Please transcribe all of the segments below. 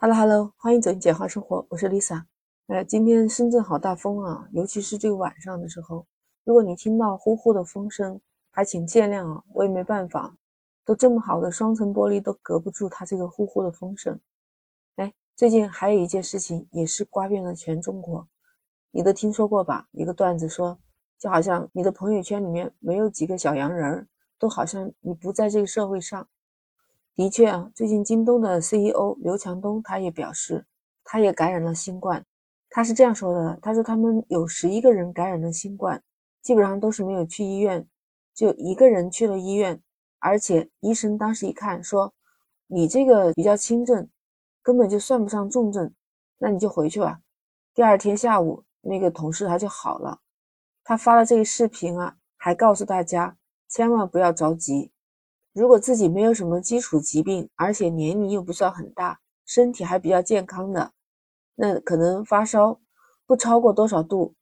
Hello Hello，欢迎走进简化生活，我是 Lisa。哎，今天深圳好大风啊，尤其是这个晚上的时候，如果你听到呼呼的风声，还请见谅啊，我也没办法，都这么好的双层玻璃都隔不住它这个呼呼的风声。哎，最近还有一件事情也是刮遍了全中国，你都听说过吧？一个段子说，就好像你的朋友圈里面没有几个小洋人儿，都好像你不在这个社会上。的确啊，最近京东的 CEO 刘强东他也表示，他也感染了新冠。他是这样说的：“他说他们有十一个人感染了新冠，基本上都是没有去医院，就一个人去了医院，而且医生当时一看说，你这个比较轻症，根本就算不上重症，那你就回去吧。第二天下午，那个同事他就好了。他发了这个视频啊，还告诉大家千万不要着急。”如果自己没有什么基础疾病，而且年龄又不算很大，身体还比较健康的，那可能发烧不超过多少度，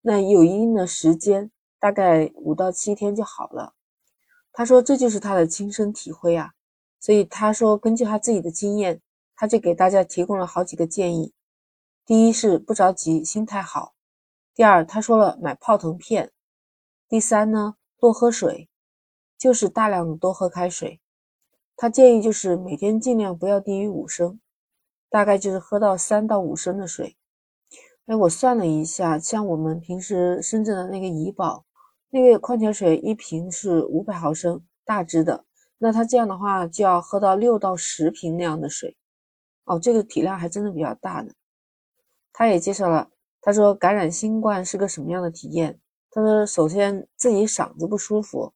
那有一定的时间，大概五到七天就好了。他说这就是他的亲身体会啊，所以他说根据他自己的经验，他就给大家提供了好几个建议。第一是不着急，心态好；第二他说了买泡腾片；第三呢多喝水。就是大量的多喝开水，他建议就是每天尽量不要低于五升，大概就是喝到三到五升的水。哎，我算了一下，像我们平时深圳的那个怡宝，那个矿泉水一瓶是五百毫升大支的，那他这样的话就要喝到六到十瓶那样的水。哦，这个体量还真的比较大呢。他也介绍了，他说感染新冠是个什么样的体验？他说首先自己嗓子不舒服。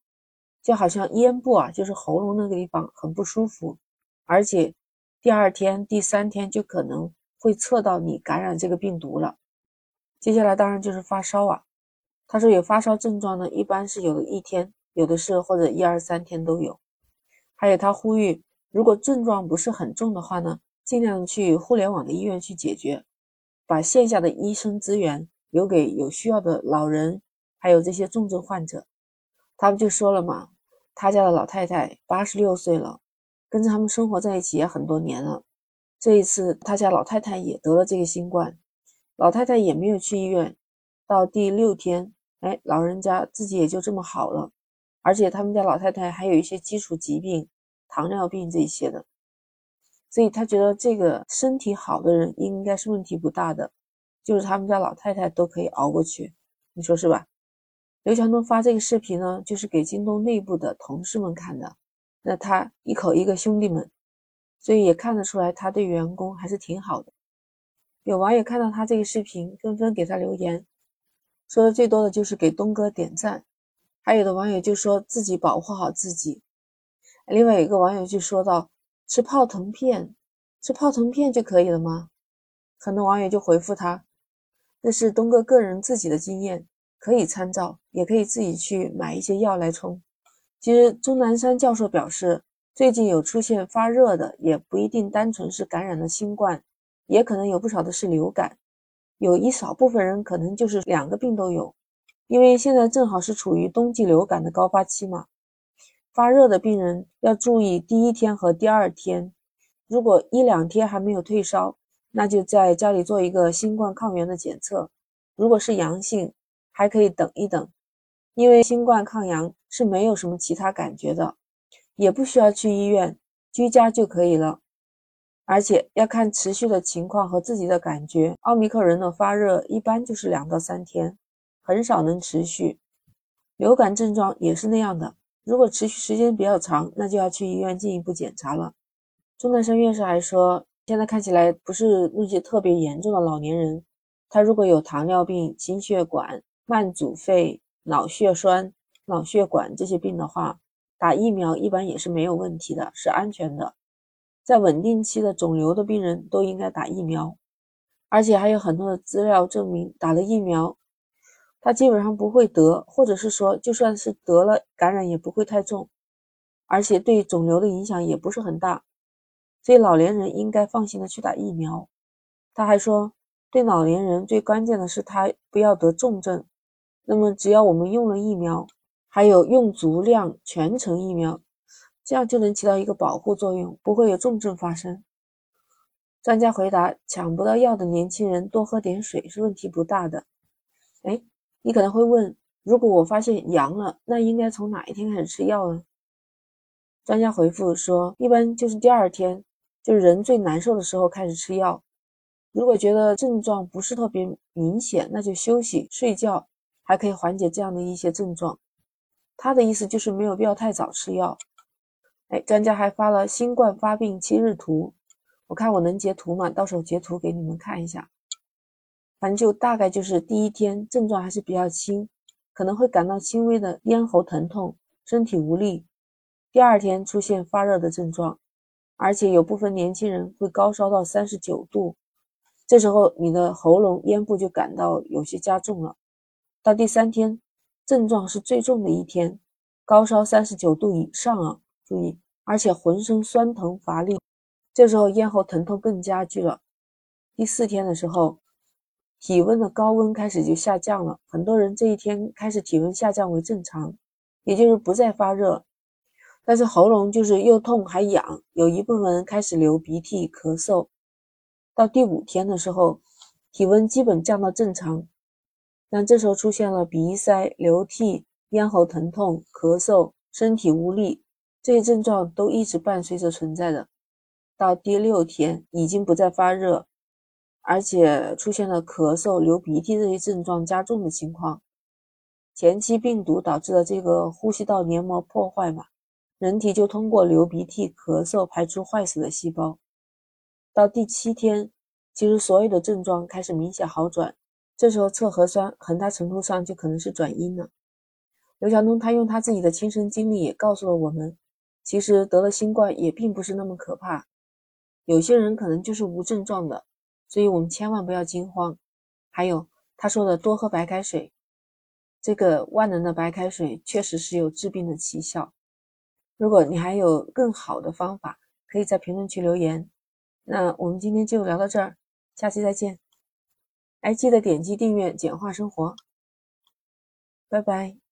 就好像咽部啊，就是喉咙那个地方很不舒服，而且第二天、第三天就可能会测到你感染这个病毒了。接下来当然就是发烧啊。他说有发烧症状呢，一般是有的一天，有的是或者一二三天都有。还有他呼吁，如果症状不是很重的话呢，尽量去互联网的医院去解决，把线下的医生资源留给有需要的老人，还有这些重症患者。他不就说了嘛？他家的老太太八十六岁了，跟着他们生活在一起也很多年了。这一次，他家老太太也得了这个新冠，老太太也没有去医院。到第六天，哎，老人家自己也就这么好了。而且他们家老太太还有一些基础疾病，糖尿病这些的，所以他觉得这个身体好的人应该是问题不大的，就是他们家老太太都可以熬过去，你说是吧？刘强东发这个视频呢，就是给京东内部的同事们看的。那他一口一个兄弟们，所以也看得出来他对员工还是挺好的。有网友看到他这个视频，纷纷给他留言，说的最多的就是给东哥点赞。还有的网友就说自己保护好自己。另外有一个网友就说到：“吃泡腾片，吃泡腾片就可以了吗？”很多网友就回复他：“那是东哥个人自己的经验。”可以参照，也可以自己去买一些药来冲。其实钟南山教授表示，最近有出现发热的，也不一定单纯是感染了新冠，也可能有不少的是流感，有一少部分人可能就是两个病都有。因为现在正好是处于冬季流感的高发期嘛，发热的病人要注意第一天和第二天，如果一两天还没有退烧，那就在家里做一个新冠抗原的检测，如果是阳性。还可以等一等，因为新冠抗阳是没有什么其他感觉的，也不需要去医院，居家就可以了。而且要看持续的情况和自己的感觉。奥密克戎的发热一般就是两到三天，很少能持续。流感症状也是那样的，如果持续时间比较长，那就要去医院进一步检查了。钟南山院士还说，现在看起来不是那些特别严重的老年人，他如果有糖尿病、心血管。慢阻肺、脑血栓、脑血管这些病的话，打疫苗一般也是没有问题的，是安全的。在稳定期的肿瘤的病人都应该打疫苗，而且还有很多的资料证明打了疫苗，他基本上不会得，或者是说就算是得了感染也不会太重，而且对肿瘤的影响也不是很大，所以老年人应该放心的去打疫苗。他还说，对老年人最关键的是他不要得重症。那么，只要我们用了疫苗，还有用足量全程疫苗，这样就能起到一个保护作用，不会有重症发生。专家回答：抢不到药的年轻人多喝点水是问题不大的。哎，你可能会问，如果我发现阳了，那应该从哪一天开始吃药呢？专家回复说，一般就是第二天，就是人最难受的时候开始吃药。如果觉得症状不是特别明显，那就休息睡觉，还可以缓解这样的一些症状。他的意思就是没有必要太早吃药。哎，专家还发了新冠发病七日图。我看我能截图吗？到时候截图给你们看一下。反正就大概就是第一天症状还是比较轻，可能会感到轻微的咽喉疼痛、身体无力。第二天出现发热的症状，而且有部分年轻人会高烧到三十九度。这时候你的喉咙、咽部就感到有些加重了。到第三天，症状是最重的一天，高烧三十九度以上啊！注意，而且浑身酸疼乏力。这时候咽喉疼痛更加剧了。第四天的时候，体温的高温开始就下降了，很多人这一天开始体温下降为正常，也就是不再发热，但是喉咙就是又痛还痒，有一部分人开始流鼻涕、咳嗽。到第五天的时候，体温基本降到正常，但这时候出现了鼻塞、流涕、咽喉疼痛、咳嗽、身体无力，这些症状都一直伴随着存在的。到第六天已经不再发热，而且出现了咳嗽、流鼻涕这些症状加重的情况。前期病毒导致的这个呼吸道黏膜破坏嘛，人体就通过流鼻涕、咳嗽排出坏死的细胞。到第七天，其实所有的症状开始明显好转，这时候测核酸很大程度上就可能是转阴了。刘强东他用他自己的亲身经历也告诉了我们，其实得了新冠也并不是那么可怕。有些人可能就是无症状的，所以我们千万不要惊慌。还有他说的多喝白开水，这个万能的白开水确实是有治病的奇效。如果你还有更好的方法，可以在评论区留言。那我们今天就聊到这儿，下期再见。还，记得点击订阅，简化生活。拜拜。